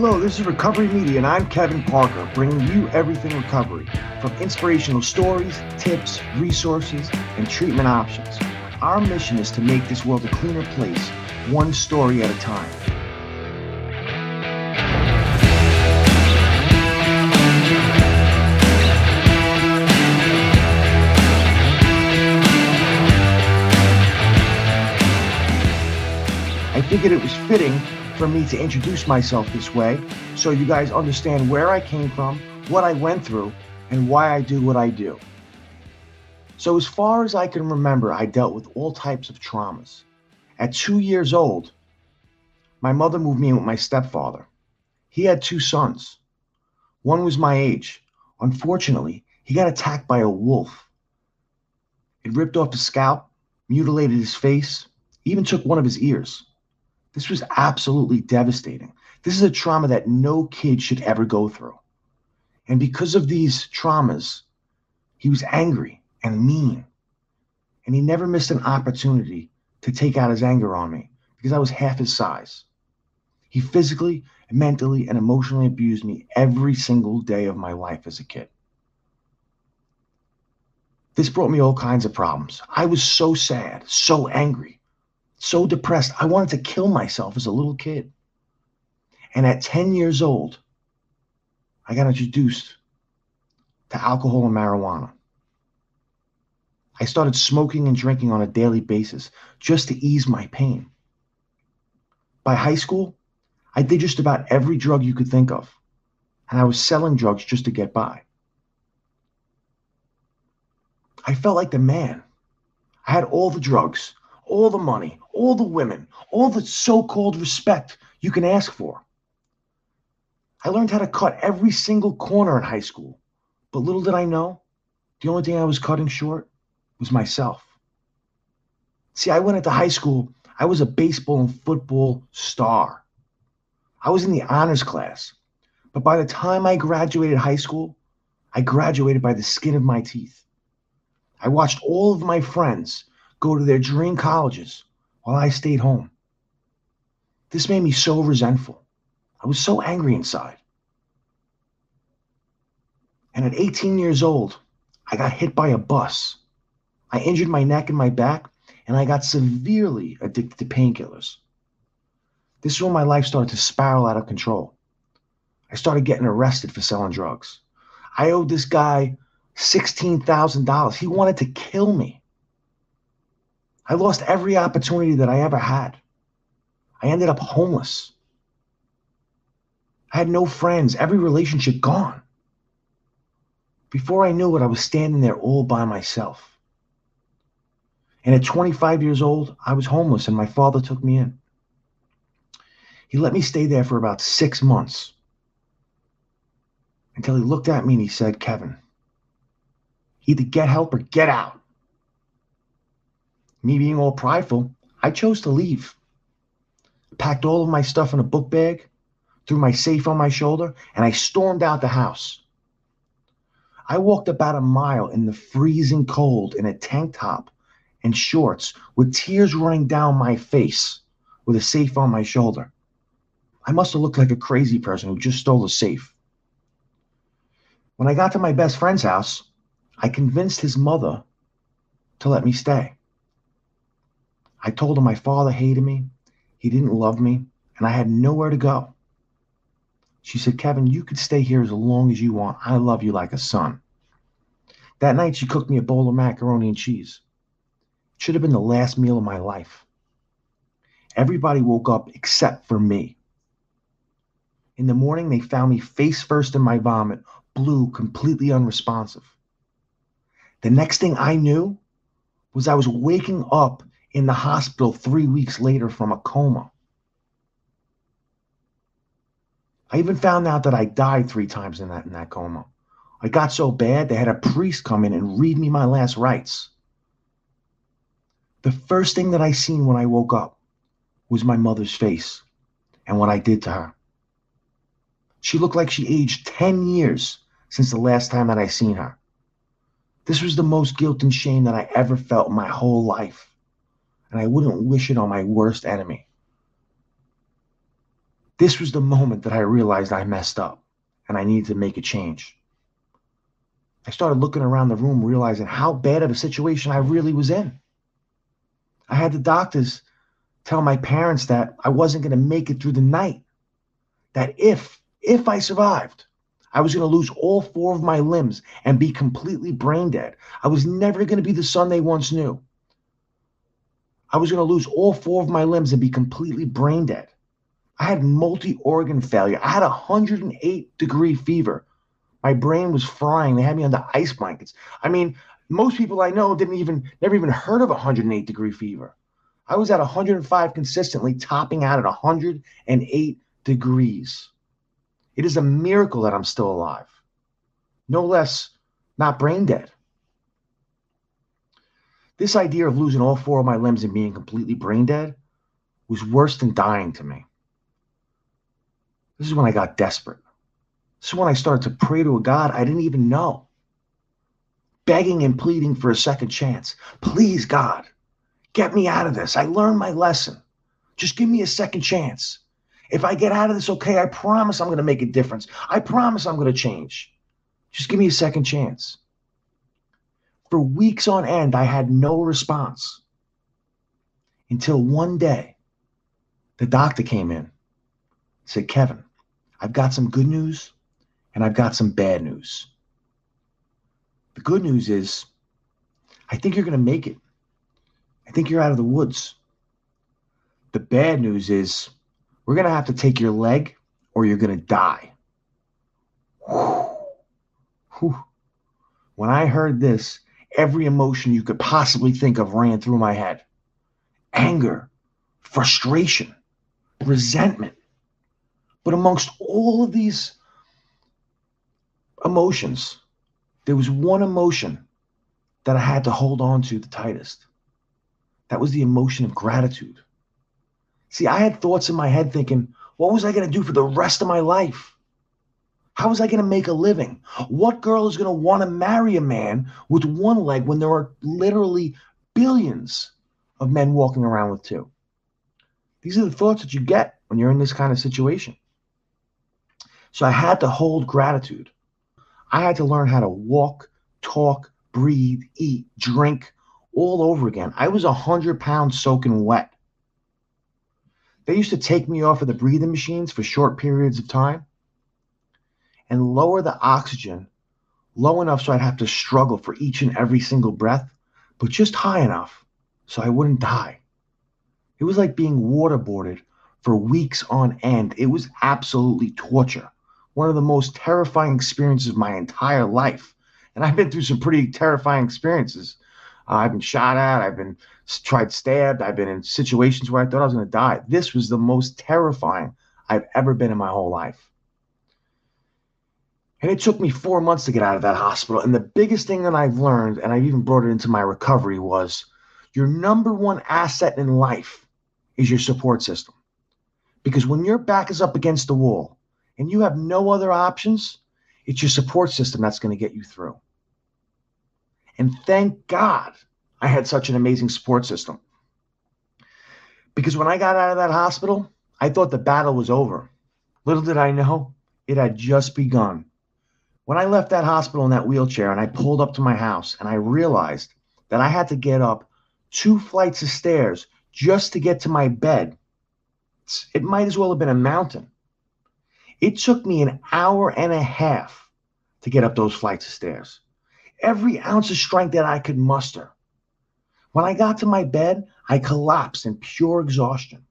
Hello, this is Recovery Media, and I'm Kevin Parker, bringing you everything recovery from inspirational stories, tips, resources, and treatment options. Our mission is to make this world a cleaner place, one story at a time. I figured it was fitting for me to introduce myself this way so you guys understand where I came from, what I went through, and why I do what I do. So, as far as I can remember, I dealt with all types of traumas. At two years old, my mother moved me in with my stepfather. He had two sons. One was my age. Unfortunately, he got attacked by a wolf. It ripped off his scalp, mutilated his face, even took one of his ears. This was absolutely devastating. This is a trauma that no kid should ever go through. And because of these traumas, he was angry and mean. And he never missed an opportunity to take out his anger on me because I was half his size. He physically, mentally, and emotionally abused me every single day of my life as a kid. This brought me all kinds of problems. I was so sad, so angry so depressed. I wanted to kill myself as a little kid. And at 10 years old, I got introduced to alcohol and marijuana. I started smoking and drinking on a daily basis just to ease my pain. By high school, I did just about every drug you could think of, and I was selling drugs just to get by. I felt like the man. I had all the drugs, all the money, all the women, all the so called respect you can ask for. I learned how to cut every single corner in high school, but little did I know, the only thing I was cutting short was myself. See, I went into high school, I was a baseball and football star. I was in the honors class, but by the time I graduated high school, I graduated by the skin of my teeth. I watched all of my friends go to their dream colleges while I stayed home. This made me so resentful. I was so angry inside. And at 18 years old, I got hit by a bus. I injured my neck and my back, and I got severely addicted to painkillers. This is when my life started to spiral out of control. I started getting arrested for selling drugs. I owed this guy $16,000. He wanted to kill me. I lost every opportunity that I ever had. I ended up homeless. I had no friends, every relationship gone. Before I knew it, I was standing there all by myself. And at 25 years old, I was homeless and my father took me in. He let me stay there for about six months until he looked at me and he said, Kevin, either get help or get out me being all prideful, I chose to leave. Packed all of my stuff in a book bag, threw my safe on my shoulder, and I stormed out the house. I walked about a mile in the freezing cold in a tank top and shorts with tears running down my face with a safe on my shoulder. I must have looked like a crazy person who just stole a safe. When I got to my best friend's house, I convinced his mother to let me stay. I told him my father hated me, he didn't love me, and I had nowhere to go. She said, Kevin, you could stay here as long as you want. I love you like a son. That night, she cooked me a bowl of macaroni and cheese. It should have been the last meal of my life. Everybody woke up except for me. In the morning, they found me face first in my vomit, blue, completely unresponsive. The next thing I knew was I was waking up in the hospital three weeks later from a coma. I even found out that I died three times in that in that coma. I got so bad they had a priest come in and read me my last rites. The first thing that I seen when I woke up was my mother's face and what I did to her. She looked like she aged 10 years since the last time that I seen her. This was the most guilt and shame that I ever felt in my whole life and I wouldn't wish it on my worst enemy. This was the moment that I realized I messed up and I needed to make a change. I started looking around the room, realizing how bad of a situation I really was in. I had the doctors tell my parents that I wasn't going to make it through the night. That if, if I survived, I was going to lose all four of my limbs and be completely brain dead. I was never going to be the son they once knew. I was going to lose all four of my limbs and be completely brain dead. I had multi organ failure. I had a 108 degree fever. My brain was frying. They had me under ice blankets. I mean, most people I know didn't even, never even heard of 108 degree fever. I was at 105 consistently, topping out at 108 degrees. It is a miracle that I'm still alive. No less, not brain dead. This idea of losing all four of my limbs and being completely brain dead was worse than dying to me. This is when I got desperate. This is when I started to pray to a God I didn't even know, begging and pleading for a second chance. Please, God, get me out of this. I learned my lesson. Just give me a second chance. If I get out of this okay, I promise I'm going to make a difference. I promise I'm going to change. Just give me a second chance. For weeks on end, I had no response until one day the doctor came in, said, Kevin, I've got some good news and I've got some bad news. The good news is, I think you're going to make it. I think you're out of the woods. The bad news is, we're going to have to take your leg or you're going to die. Whew. When I heard this, every emotion you could possibly think of ran through my head anger, frustration, resentment. But amongst all of these emotions, there was one emotion that I had to hold on to the tightest. That was the emotion of gratitude. See, I had thoughts in my head thinking, what was I going to do for the rest of my life? How was I going to make a living? What girl is going to want to marry a man with one leg when there are literally billions of men walking around with two? These are the thoughts that you get when you're in this kind of situation. So I had to hold gratitude. I had to learn how to walk, talk, breathe, eat, drink all over again. I was a hundred pounds soaking wet. They used to take me off of the breathing machines for short periods of time and lower the oxygen low enough so I'd have to struggle for each and every single breath, but just high enough so I wouldn't die. It was like being waterboarded for weeks on end. It was absolutely torture. One of the most terrifying experiences of my entire life. And I've been through some pretty terrifying experiences. Uh, I've been shot at, I've been tried stabbed, I've been in situations where I thought I was going to die. This was the most terrifying I've ever been in my whole life. And it took me four months to get out of that hospital. And the biggest thing that I've learned, and I've even brought it into my recovery, was your number one asset in life is your support system. Because when your back is up against the wall and you have no other options, it's your support system that's going to get you through. And thank God I had such an amazing support system. Because when I got out of that hospital, I thought the battle was over. Little did I know, it had just begun. When I left that hospital in that wheelchair and I pulled up to my house and I realized that I had to get up two flights of stairs just to get to my bed, it might as well have been a mountain. It took me an hour and a half to get up those flights of stairs. Every ounce of strength that I could muster. When I got to my bed, I collapsed in pure exhaustion.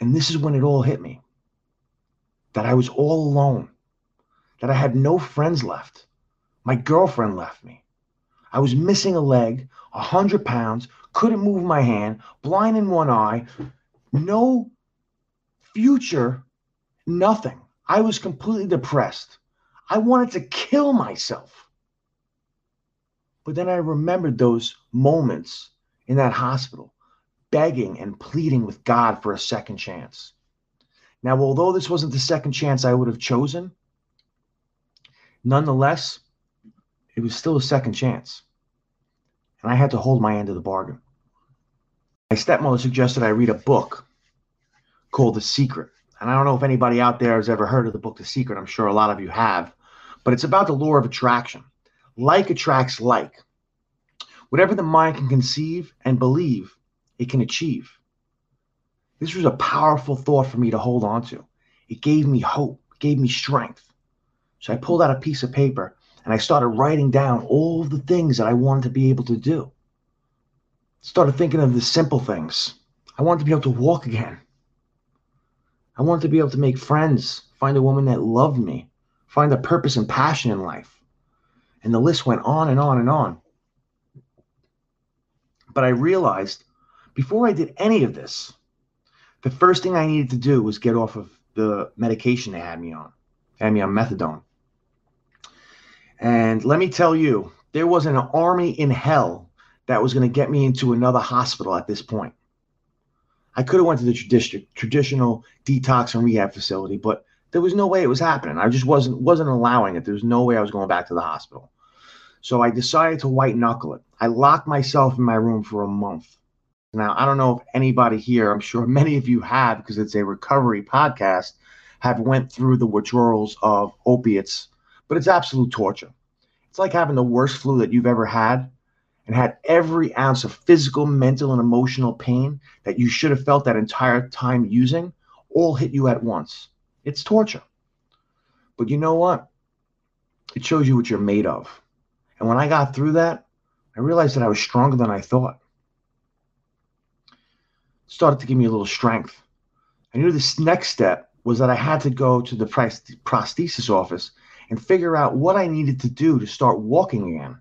And this is when it all hit me that I was all alone that I had no friends left. My girlfriend left me. I was missing a leg, a hundred pounds, couldn't move my hand, blind in one eye, no future, nothing. I was completely depressed. I wanted to kill myself. But then I remembered those moments in that hospital, begging and pleading with God for a second chance. Now, although this wasn't the second chance I would have chosen, Nonetheless, it was still a second chance. And I had to hold my end of the bargain. My stepmother suggested I read a book called The Secret. And I don't know if anybody out there has ever heard of the book The Secret. I'm sure a lot of you have. But it's about the law of attraction. Like attracts like. Whatever the mind can conceive and believe, it can achieve. This was a powerful thought for me to hold on to. It gave me hope, gave me strength. So I pulled out a piece of paper and I started writing down all the things that I wanted to be able to do. Started thinking of the simple things. I wanted to be able to walk again. I wanted to be able to make friends, find a woman that loved me, find a purpose and passion in life. And the list went on and on and on. But I realized before I did any of this, the first thing I needed to do was get off of the medication they had me on. Had me on methadone. And let me tell you, there wasn't an army in hell that was going to get me into another hospital at this point. I could have went to the tradi- traditional detox and rehab facility, but there was no way it was happening. I just wasn't wasn't allowing it. There was no way I was going back to the hospital. So I decided to white knuckle it. I locked myself in my room for a month. Now, I don't know if anybody here, I'm sure many of you have because it's a recovery podcast, have went through the withdrawals of opiates but it's absolute torture. It's like having the worst flu that you've ever had and had every ounce of physical, mental, and emotional pain that you should have felt that entire time using all hit you at once. It's torture. But you know what? It shows you what you're made of. And when I got through that, I realized that I was stronger than I thought. It started to give me a little strength. I knew this next step was that I had to go to the prosthesis office and figure out what I needed to do to start walking again.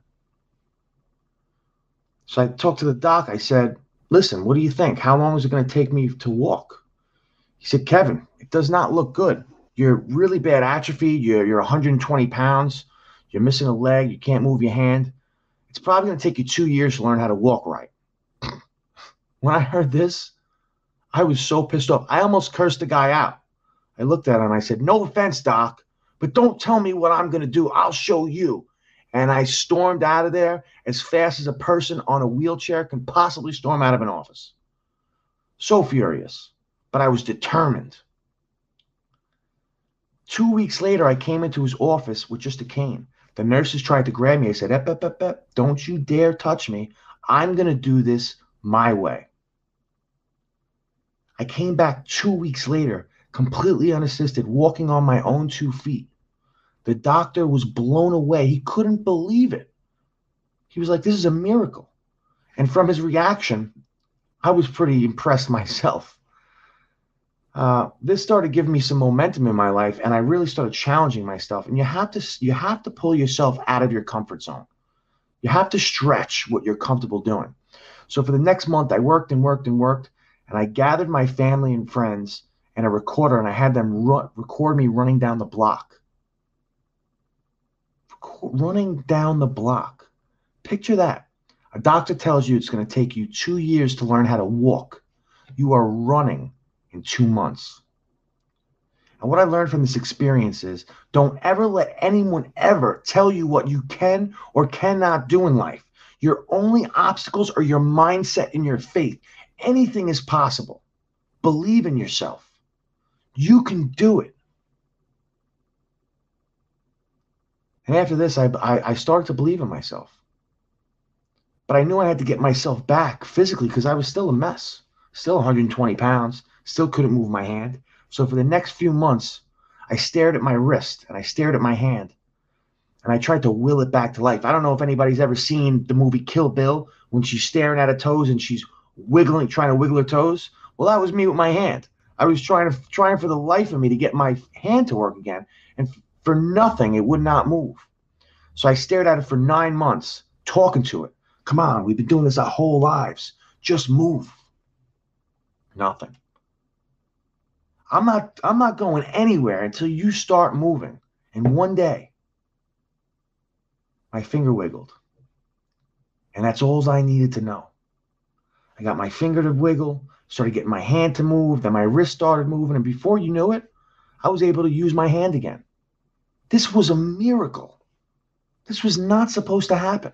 So I talked to the doc. I said, Listen, what do you think? How long is it going to take me to walk? He said, Kevin, it does not look good. You're really bad atrophy. You're, you're 120 pounds. You're missing a leg. You can't move your hand. It's probably going to take you two years to learn how to walk right. when I heard this, I was so pissed off. I almost cursed the guy out. I looked at him I said, No offense, doc, but don't tell me what I'm going to do. I'll show you. And I stormed out of there as fast as a person on a wheelchair can possibly storm out of an office. So furious, but I was determined. Two weeks later, I came into his office with just a cane. The nurses tried to grab me. I said, ep, ep, ep, ep, Don't you dare touch me. I'm going to do this my way. I came back two weeks later, completely unassisted, walking on my own two feet. The doctor was blown away. He couldn't believe it. He was like, This is a miracle. And from his reaction, I was pretty impressed myself. Uh, this started giving me some momentum in my life, and I really started challenging myself. And you have to you have to pull yourself out of your comfort zone. You have to stretch what you're comfortable doing. So for the next month, I worked and worked and worked, and I gathered my family and friends and a recorder, and I had them record me running down the block running down the block. Picture that. A doctor tells you it's going to take you two years to learn how to walk. You are running in two months. And what I learned from this experience is don't ever let anyone ever tell you what you can or cannot do in life. Your only obstacles are your mindset and your faith. Anything is possible. Believe in yourself. You can do it. And after this, I, I, I started to believe in myself. But I knew I had to get myself back physically because I was still a mess, still 120 pounds, still couldn't move my hand. So for the next few months, I stared at my wrist and I stared at my hand and I tried to will it back to life. I don't know if anybody's ever seen the movie Kill Bill when she's staring at her toes and she's wiggling, trying to wiggle her toes. Well, that was me with my hand. I was trying to trying for the life of me to get my hand to work again. And for nothing, it would not move. So I stared at it for nine months, talking to it. Come on, we've been doing this our whole lives. Just move. Nothing. I'm not I'm not going anywhere until you start moving. And one day, my finger wiggled. And that's all I needed to know. I got my finger to wiggle, started getting my hand to move, then my wrist started moving, and before you knew it, I was able to use my hand again. This was a miracle. This was not supposed to happen.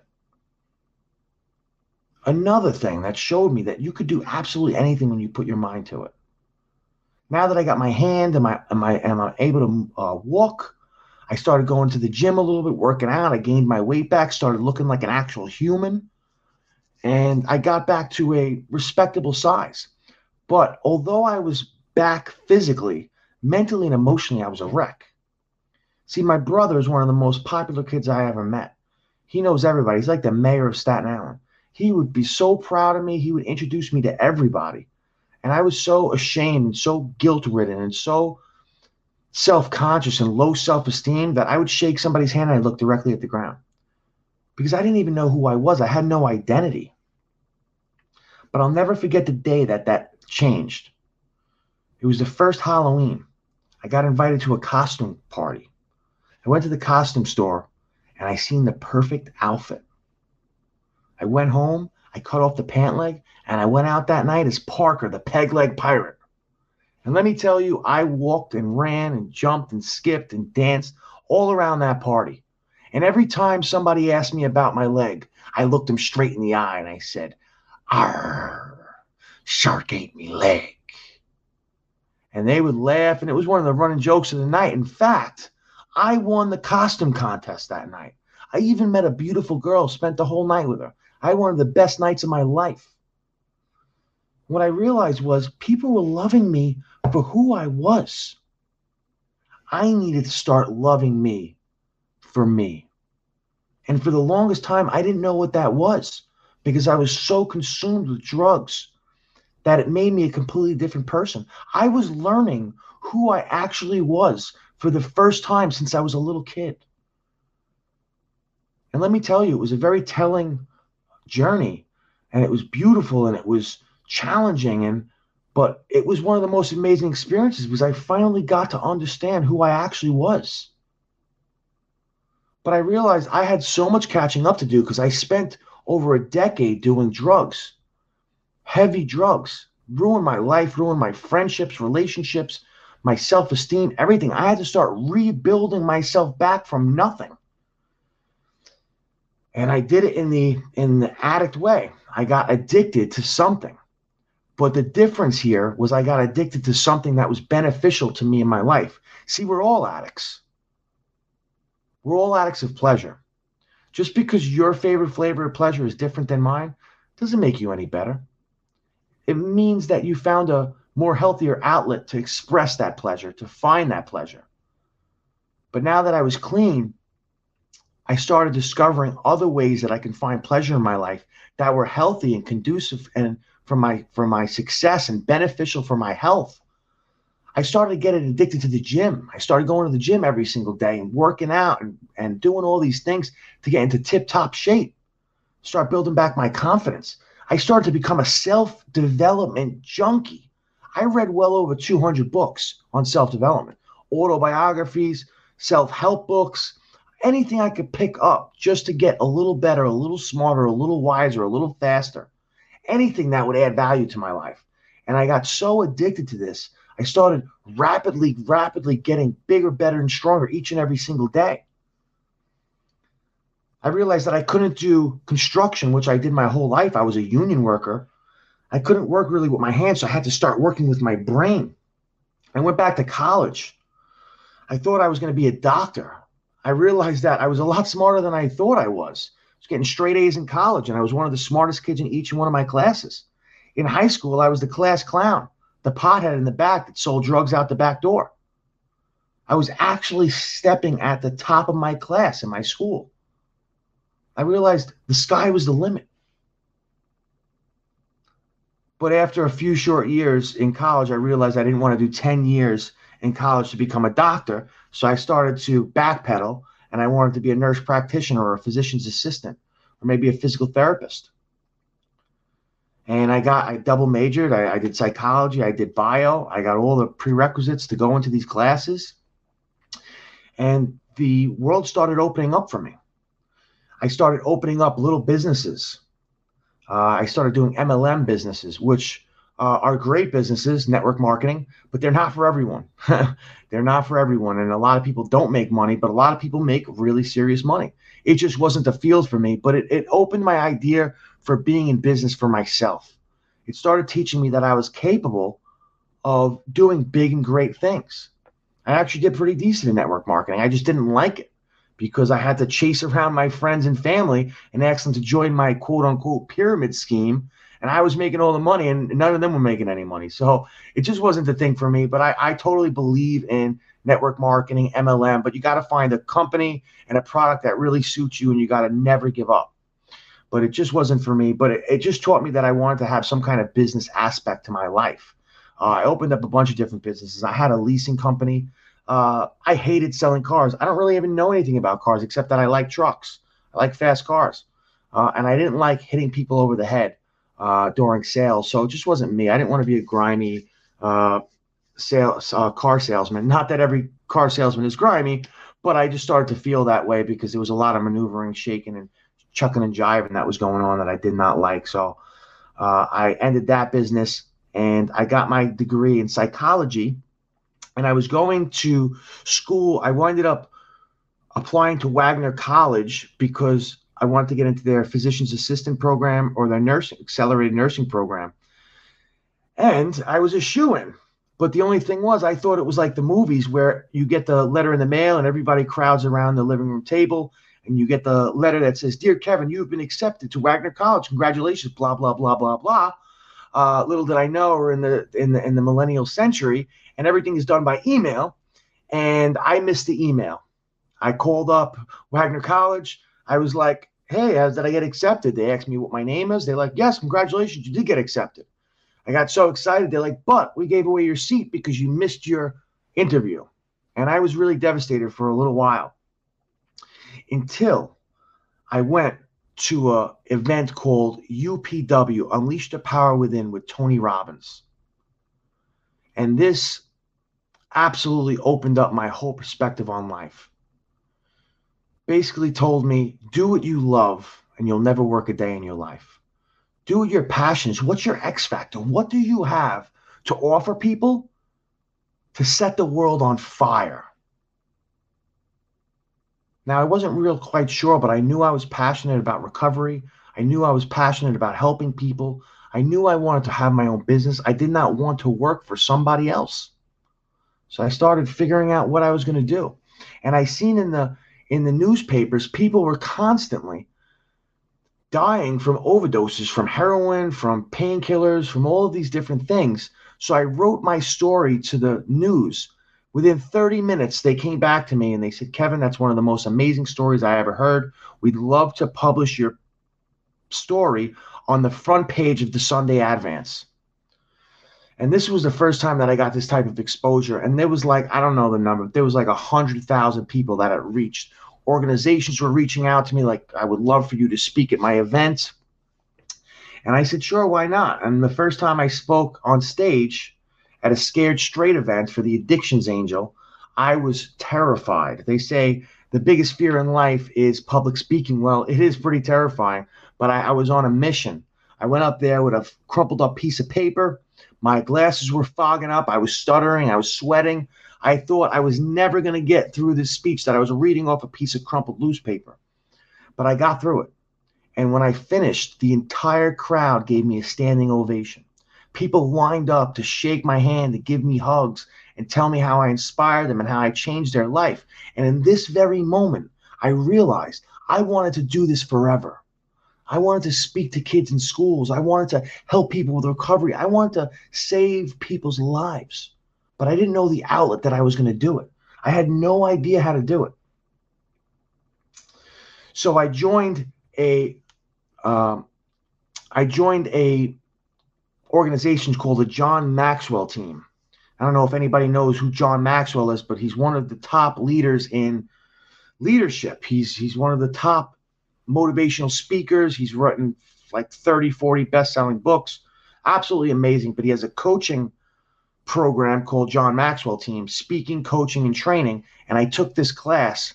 Another thing that showed me that you could do absolutely anything when you put your mind to it. Now that I got my hand and my and my and I'm able to uh, walk, I started going to the gym a little bit, working out. I gained my weight back, started looking like an actual human, and I got back to a respectable size. But although I was back physically, mentally and emotionally, I was a wreck. See, my brother is one of the most popular kids I ever met. He knows everybody. He's like the mayor of Staten Island. He would be so proud of me. He would introduce me to everybody. And I was so ashamed and so guilt ridden and so self conscious and low self esteem that I would shake somebody's hand and I'd look directly at the ground because I didn't even know who I was. I had no identity. But I'll never forget the day that that changed. It was the first Halloween. I got invited to a costume party. I went to the costume store and I seen the perfect outfit. I went home, I cut off the pant leg, and I went out that night as Parker, the peg leg pirate. And let me tell you, I walked and ran and jumped and skipped and danced all around that party. And every time somebody asked me about my leg, I looked them straight in the eye and I said, Arr, shark ate me leg. And they would laugh, and it was one of the running jokes of the night. In fact, I won the costume contest that night. I even met a beautiful girl, spent the whole night with her. I had one of the best nights of my life. What I realized was people were loving me for who I was. I needed to start loving me for me. And for the longest time, I didn't know what that was because I was so consumed with drugs that it made me a completely different person. I was learning who I actually was for the first time since I was a little kid. And let me tell you, it was a very telling journey and it was beautiful and it was challenging and but it was one of the most amazing experiences because I finally got to understand who I actually was. But I realized I had so much catching up to do because I spent over a decade doing drugs, heavy drugs, ruined my life, ruined my friendships, relationships, my self esteem, everything. I had to start rebuilding myself back from nothing. And I did it in the in the addict way. I got addicted to something. But the difference here was I got addicted to something that was beneficial to me in my life. See, we're all addicts. We're all addicts of pleasure. Just because your favorite flavor of pleasure is different than mine doesn't make you any better. It means that you found a more healthier outlet to express that pleasure, to find that pleasure. But now that I was clean, I started discovering other ways that I can find pleasure in my life that were healthy and conducive and for my for my success and beneficial for my health. I started getting addicted to the gym. I started going to the gym every single day and working out and, and doing all these things to get into tip-top shape. Start building back my confidence. I started to become a self-development junkie. I read well over 200 books on self-development, autobiographies, self-help books, anything I could pick up just to get a little better, a little smarter, a little wiser, a little faster anything that would add value to my life. And I got so addicted to this, I started rapidly, rapidly getting bigger, better, and stronger each and every single day. I realized that I couldn't do construction, which I did my whole life. I was a union worker. I couldn't work really with my hands, so I had to start working with my brain. I went back to college. I thought I was going to be a doctor. I realized that I was a lot smarter than I thought I was I was getting straight A's in college, and I was one of the smartest kids in each one of my classes. In high school, I was the class clown, the pothead in the back that sold drugs out the back door. I was actually stepping at the top of my class in my school. I realized the sky was the limit. But after a few short years in college, I realized I didn't want to do 10 years in college to become a doctor. So I started to backpedal and I wanted to be a nurse practitioner or a physician's assistant or maybe a physical therapist. And I got, I double majored. I, I did psychology. I did bio. I got all the prerequisites to go into these classes. And the world started opening up for me. I started opening up little businesses. Uh, I started doing MLM businesses, which uh, are great businesses, network marketing, but they're not for everyone. they're not for everyone. And a lot of people don't make money, but a lot of people make really serious money. It just wasn't the field for me, but it, it opened my idea for being in business for myself. It started teaching me that I was capable of doing big and great things. I actually did pretty decent in network marketing. I just didn't like it because I had to chase around my friends and family and ask them to join my quote unquote pyramid scheme. And I was making all the money and none of them were making any money. So it just wasn't the thing for me. But I, I totally believe in network marketing, MLM, but you got to find a company and a product that really suits you and you got to never give up. But it just wasn't for me. But it, it, just taught me that I wanted to have some kind of business aspect to my life. Uh, I opened up a bunch of different businesses. I had a leasing company. Uh, I hated selling cars. I don't really even know anything about cars except that I like trucks. I like fast cars. Uh, and I didn't like hitting people over the head uh, during sales. So it just wasn't me. I didn't want to be a grimy uh, sales uh, car salesman. Not that every car salesman is grimy, but I just started to feel that way because there was a lot of maneuvering, shaking, and chucking and jiving that was going on that I did not like. So uh, I ended that business and I got my degree in psychology and I was going to school. I winded up applying to Wagner College because I wanted to get into their physician's assistant program or their nursing accelerated nursing program. And I was a shoe in. But the only thing was, I thought it was like the movies where you get the letter in the mail and everybody crowds around the living room table and you get the letter that says, Dear Kevin, you've been accepted to Wagner College. Congratulations, blah, blah, blah, blah, blah. Uh, little did I know, we're in the in the in the millennial century, and everything is done by email. And I missed the email. I called up Wagner College. I was like, hey, how did I get accepted? They asked me what my name is. They're like, yes, congratulations, you did get accepted. I got so excited. They're like, but we gave away your seat because you missed your interview. And I was really devastated for a little while until I went to a event called UPW, Unleash the Power Within with Tony Robbins. And this absolutely opened up my whole perspective on life. Basically, told me, do what you love, and you'll never work a day in your life. Do your passions. What's your X factor? What do you have to offer people to set the world on fire? Now, I wasn't real quite sure, but I knew I was passionate about recovery. I knew I was passionate about helping people. I knew I wanted to have my own business. I did not want to work for somebody else. So I started figuring out what I was going to do. And I seen in the in the newspapers people were constantly dying from overdoses from heroin, from painkillers, from all of these different things. So I wrote my story to the news. Within 30 minutes, they came back to me and they said, Kevin, that's one of the most amazing stories I ever heard. We'd love to publish your story on the front page of the Sunday Advance. And this was the first time that I got this type of exposure. And there was like, I don't know the number, there was like a hundred thousand people that it reached. Organizations were reaching out to me like, I would love for you to speak at my event. And I said, sure, why not? And the first time I spoke on stage at a Scared Straight event for the Addictions Angel, I was terrified. They say the biggest fear in life is public speaking. Well, it is pretty terrifying, but I, I was on a mission. I went up there with a crumpled up piece of paper my glasses were fogging up. I was stuttering. I was sweating. I thought I was never going to get through this speech that I was reading off a piece of crumpled newspaper. But I got through it. And when I finished, the entire crowd gave me a standing ovation. People lined up to shake my hand, to give me hugs, and tell me how I inspired them and how I changed their life. And in this very moment, I realized I wanted to do this forever. I wanted to speak to kids in schools. I wanted to help people with recovery. I wanted to save people's lives. But I didn't know the outlet that I was going to do it. I had no idea how to do it. So I joined a um, I joined a organization called the John Maxwell Team. I don't know if anybody knows who John Maxwell is, but he's one of the top leaders in leadership. He's he's one of the top motivational speakers. He's written like 30, 40 best selling books. Absolutely amazing. But he has a coaching program called John Maxwell Team, speaking, coaching, and training. And I took this class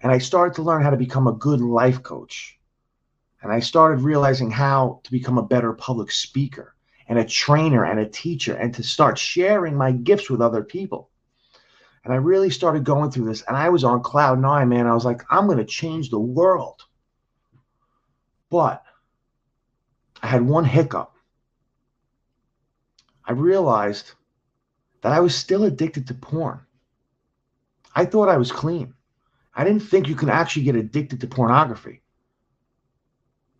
and I started to learn how to become a good life coach. And I started realizing how to become a better public speaker and a trainer and a teacher and to start sharing my gifts with other people. And I really started going through this and I was on cloud nine, man. I was like, I'm going to change the world. But I had one hiccup. I realized that I was still addicted to porn. I thought I was clean. I didn't think you can actually get addicted to pornography.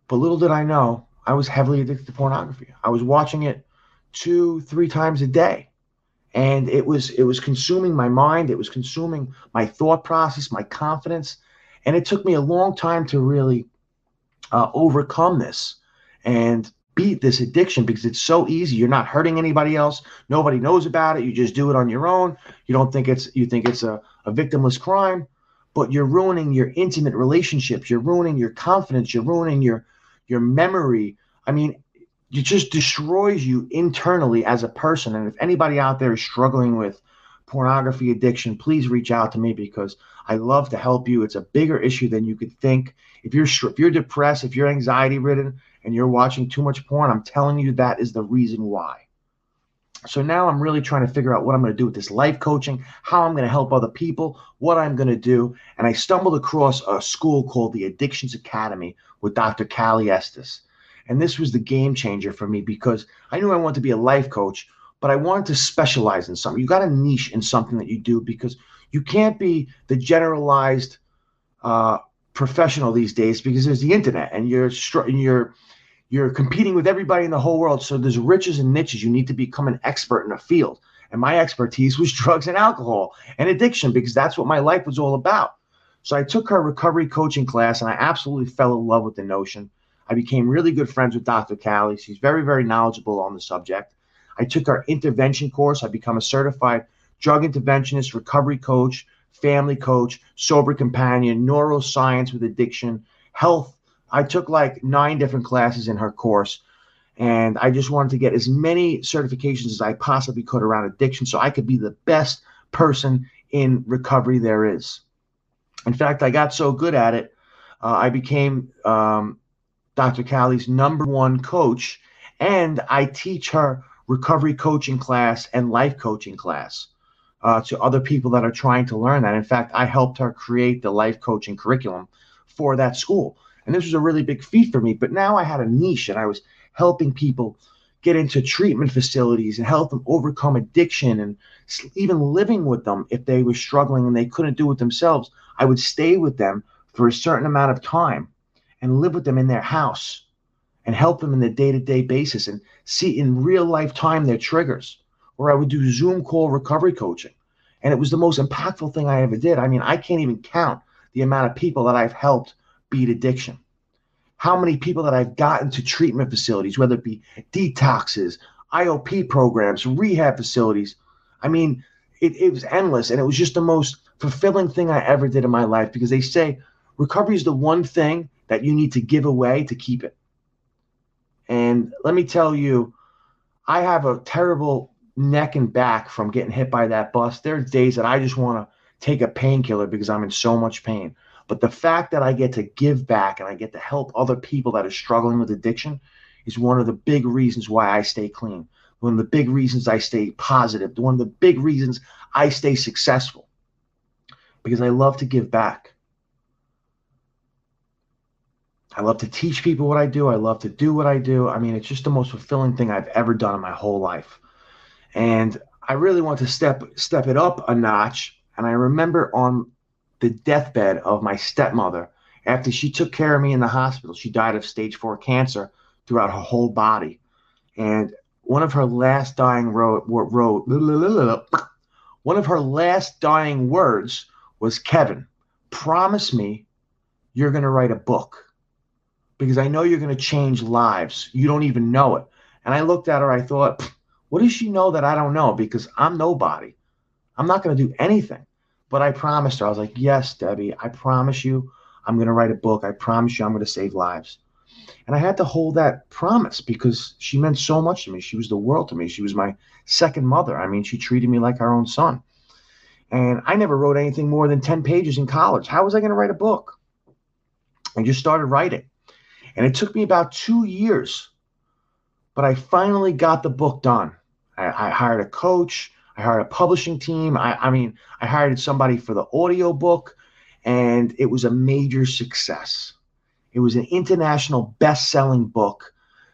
But little did I know, I was heavily addicted to pornography. I was watching it two, three times a day. And it was it was consuming my mind, it was consuming my thought process, my confidence. And it took me a long time to really uh, overcome this and beat this addiction because it's so easy. You're not hurting anybody else. Nobody knows about it. You just do it on your own. You don't think it's you think it's a, a victimless crime, but you're ruining your intimate relationships. You're ruining your confidence. You're ruining your your memory. I mean, it just destroys you internally as a person. And if anybody out there is struggling with pornography addiction, please reach out to me because I love to help you. It's a bigger issue than you could think. If you're if you're depressed, if you're anxiety ridden, and you're watching too much porn, I'm telling you that is the reason why. So now I'm really trying to figure out what I'm going to do with this life coaching, how I'm going to help other people, what I'm going to do. And I stumbled across a school called the Addictions Academy with Dr. Cali Estes. And this was the game changer for me because I knew I wanted to be a life coach, but I wanted to specialize in something. You got a niche in something that you do because you can't be the generalized uh, professional these days because there's the internet and you're you're you're competing with everybody in the whole world. So there's riches and niches. You need to become an expert in a field. And my expertise was drugs and alcohol and addiction because that's what my life was all about. So I took her recovery coaching class and I absolutely fell in love with the notion. I became really good friends with Dr. Cali. She's very, very knowledgeable on the subject. I took our intervention course. I become a certified drug interventionist, recovery coach, family coach, sober companion, neuroscience with addiction, health. I took like nine different classes in her course. And I just wanted to get as many certifications as I possibly could around addiction so I could be the best person in recovery there is. In fact, I got so good at it, uh, I became um, Dr. Cali's number one coach, and I teach her recovery coaching class and life coaching class uh, to other people that are trying to learn that. In fact, I helped her create the life coaching curriculum for that school. And this was a really big feat for me. But now I had a niche and I was helping people get into treatment facilities and help them overcome addiction and even living with them if they were struggling and they couldn't do it themselves. I would stay with them for a certain amount of time and live with them in their house and help them in the day-to-day basis and see in real life time their triggers. Or i would do zoom call recovery coaching. And it was the most impactful thing i ever did. I mean i can't even count the amount of people that i've helped beat addiction. How many people that i've gotten to treatment facilities whether it be detoxes iop programs rehab facilities. I mean it, it was endless. And it was just the most fulfilling thing i ever did in my life because they say recovery is the one thing that you need to give away to keep it. And let me tell you, I have a terrible neck and back from getting hit by that bus. There are days that I just want to take a painkiller because I'm in so much pain. But the fact that I get to give back and I get to help other people that are struggling with addiction is one of the big reasons why I stay clean. One of the big reasons I stay positive. One of the big reasons I stay successful because I love to give back. I love to teach people what I do. I love to do what I do. I mean, it's just the most fulfilling thing I've ever done in my whole life. And I really want to step step it up a notch. And I remember on the deathbed of my stepmother, after she took care of me in the hospital, she died of stage four cancer throughout her whole body. And one of her last dying wrote, wrote one of her last dying words was Kevin, promise me you're going to write a book because I know you're going to change lives. You don't even know it. And I looked at her, I thought, what does she know that I don't know? Because I'm nobody. I'm not going to do anything. But I promised her, I was like, yes, Debbie, I promise you, I'm going to write a book. I promise you, I'm going to save lives. And I had to hold that promise because she meant so much to me. She was the world to me. She was my second mother. I mean, she treated me like her own son. And I never wrote anything more than 10 pages in college. How was I going to write a book? I just started writing. And it took me about two years, but I finally got the book done. I, I hired a coach, I hired a publishing team. I, I mean, I hired somebody for the audio book, and it was a major success. It was an international best selling book,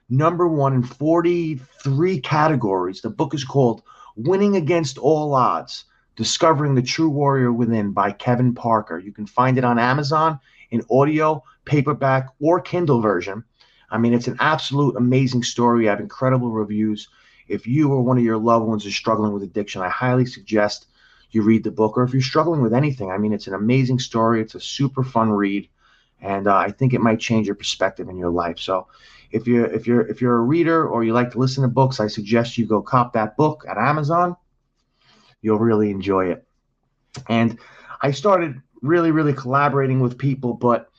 number one in 43 categories. The book is called Winning Against All Odds Discovering the True Warrior Within by Kevin Parker. You can find it on Amazon in audio, paperback, or Kindle version. I mean, it's an absolute amazing story. I have incredible reviews. If you or one of your loved ones is struggling with addiction, I highly suggest you read the book. Or if you're struggling with anything, I mean, it's an amazing story. It's a super fun read, and uh, I think it might change your perspective in your life. So, if you're if you're if you're a reader or you like to listen to books, I suggest you go cop that book at Amazon. You'll really enjoy it. And I started really, really collaborating with people, but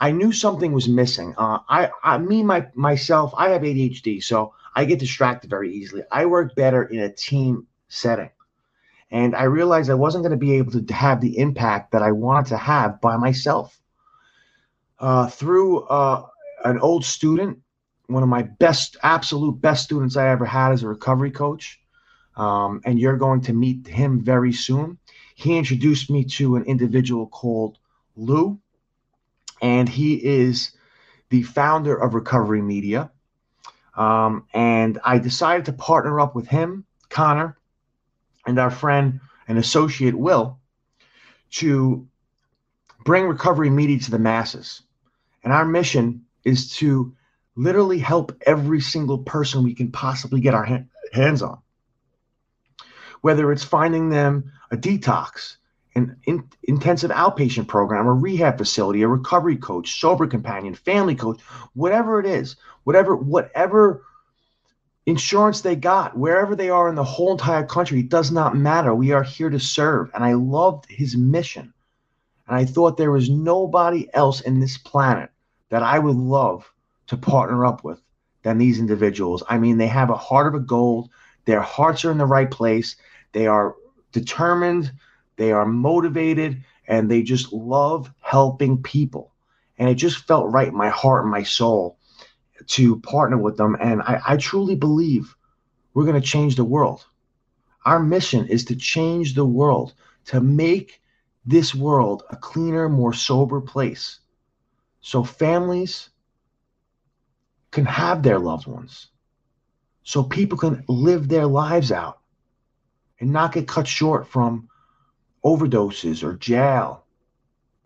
I knew something was missing. Uh, I, I, me, my myself, I have ADHD, so I get distracted very easily. I work better in a team setting, and I realized I wasn't going to be able to have the impact that I wanted to have by myself. Uh, through uh, an old student, one of my best, absolute best students I ever had as a recovery coach, um, and you're going to meet him very soon. He introduced me to an individual called Lou, and he is the founder of Recovery Media. Um, and I decided to partner up with him, Connor, and our friend and associate Will to bring Recovery Media to the masses. And our mission is to literally help every single person we can possibly get our ha- hands on whether it's finding them a detox, an in, intensive outpatient program, a rehab facility, a recovery coach, sober companion, family coach, whatever it is, whatever whatever insurance they got, wherever they are in the whole entire country, it does not matter. We are here to serve. And I loved his mission. And I thought there was nobody else in this planet that I would love to partner up with than these individuals. I mean, they have a heart of a gold. Their hearts are in the right place. They are determined, they are motivated, and they just love helping people. And it just felt right in my heart and my soul to partner with them. And I, I truly believe we're going to change the world. Our mission is to change the world, to make this world a cleaner, more sober place. So families can have their loved ones, so people can live their lives out and not get cut short from overdoses or jail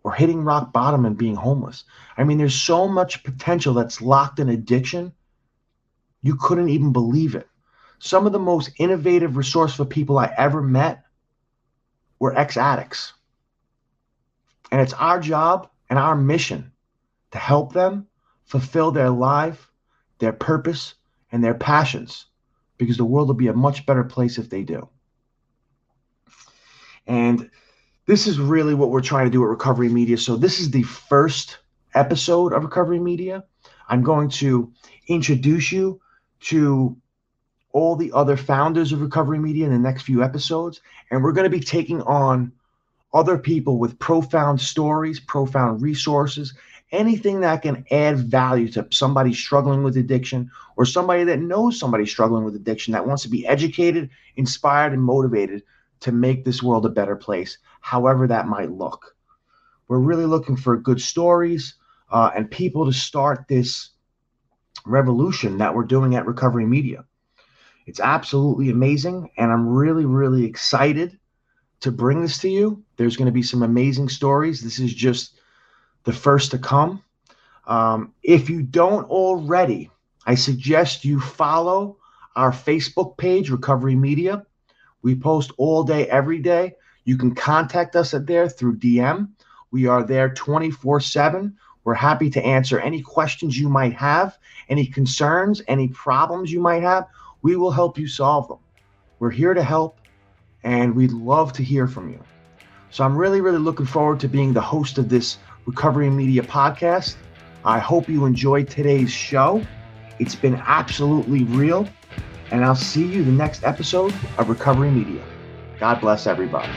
or hitting rock bottom and being homeless. I mean, there's so much potential that's locked in addiction. You couldn't even believe it. Some of the most innovative, resourceful people I ever met were ex addicts. And it's our job and our mission to help them fulfill their life, their purpose, and their passions because the world will be a much better place if they do. And this is really what we're trying to do at Recovery Media. So, this is the first episode of Recovery Media. I'm going to introduce you to all the other founders of Recovery Media in the next few episodes. And we're going to be taking on other people with profound stories, profound resources, anything that can add value to somebody struggling with addiction or somebody that knows somebody struggling with addiction that wants to be educated, inspired, and motivated to make this world a better place, however that might look. We're really looking for good stories uh, and people to start this revolution that we're doing at Recovery Media. It's absolutely amazing, and I'm really, really excited to bring this to you. There's going to be some amazing stories. This is just the first to come. Um, if you don't already, I suggest you follow our Facebook page, Recovery Media. We post all day, every day. You can contact us at there through DM. We are there 24 7. We're happy to answer any questions you might have, any concerns, any problems you might have. We will help you solve them. We're here to help, and we'd love to hear from you. So I'm really, really looking forward to being the host of this Recovery Media podcast. I hope you enjoyed today's show. It's been absolutely real and I'll see you the next episode of Recovery Media. God bless everybody.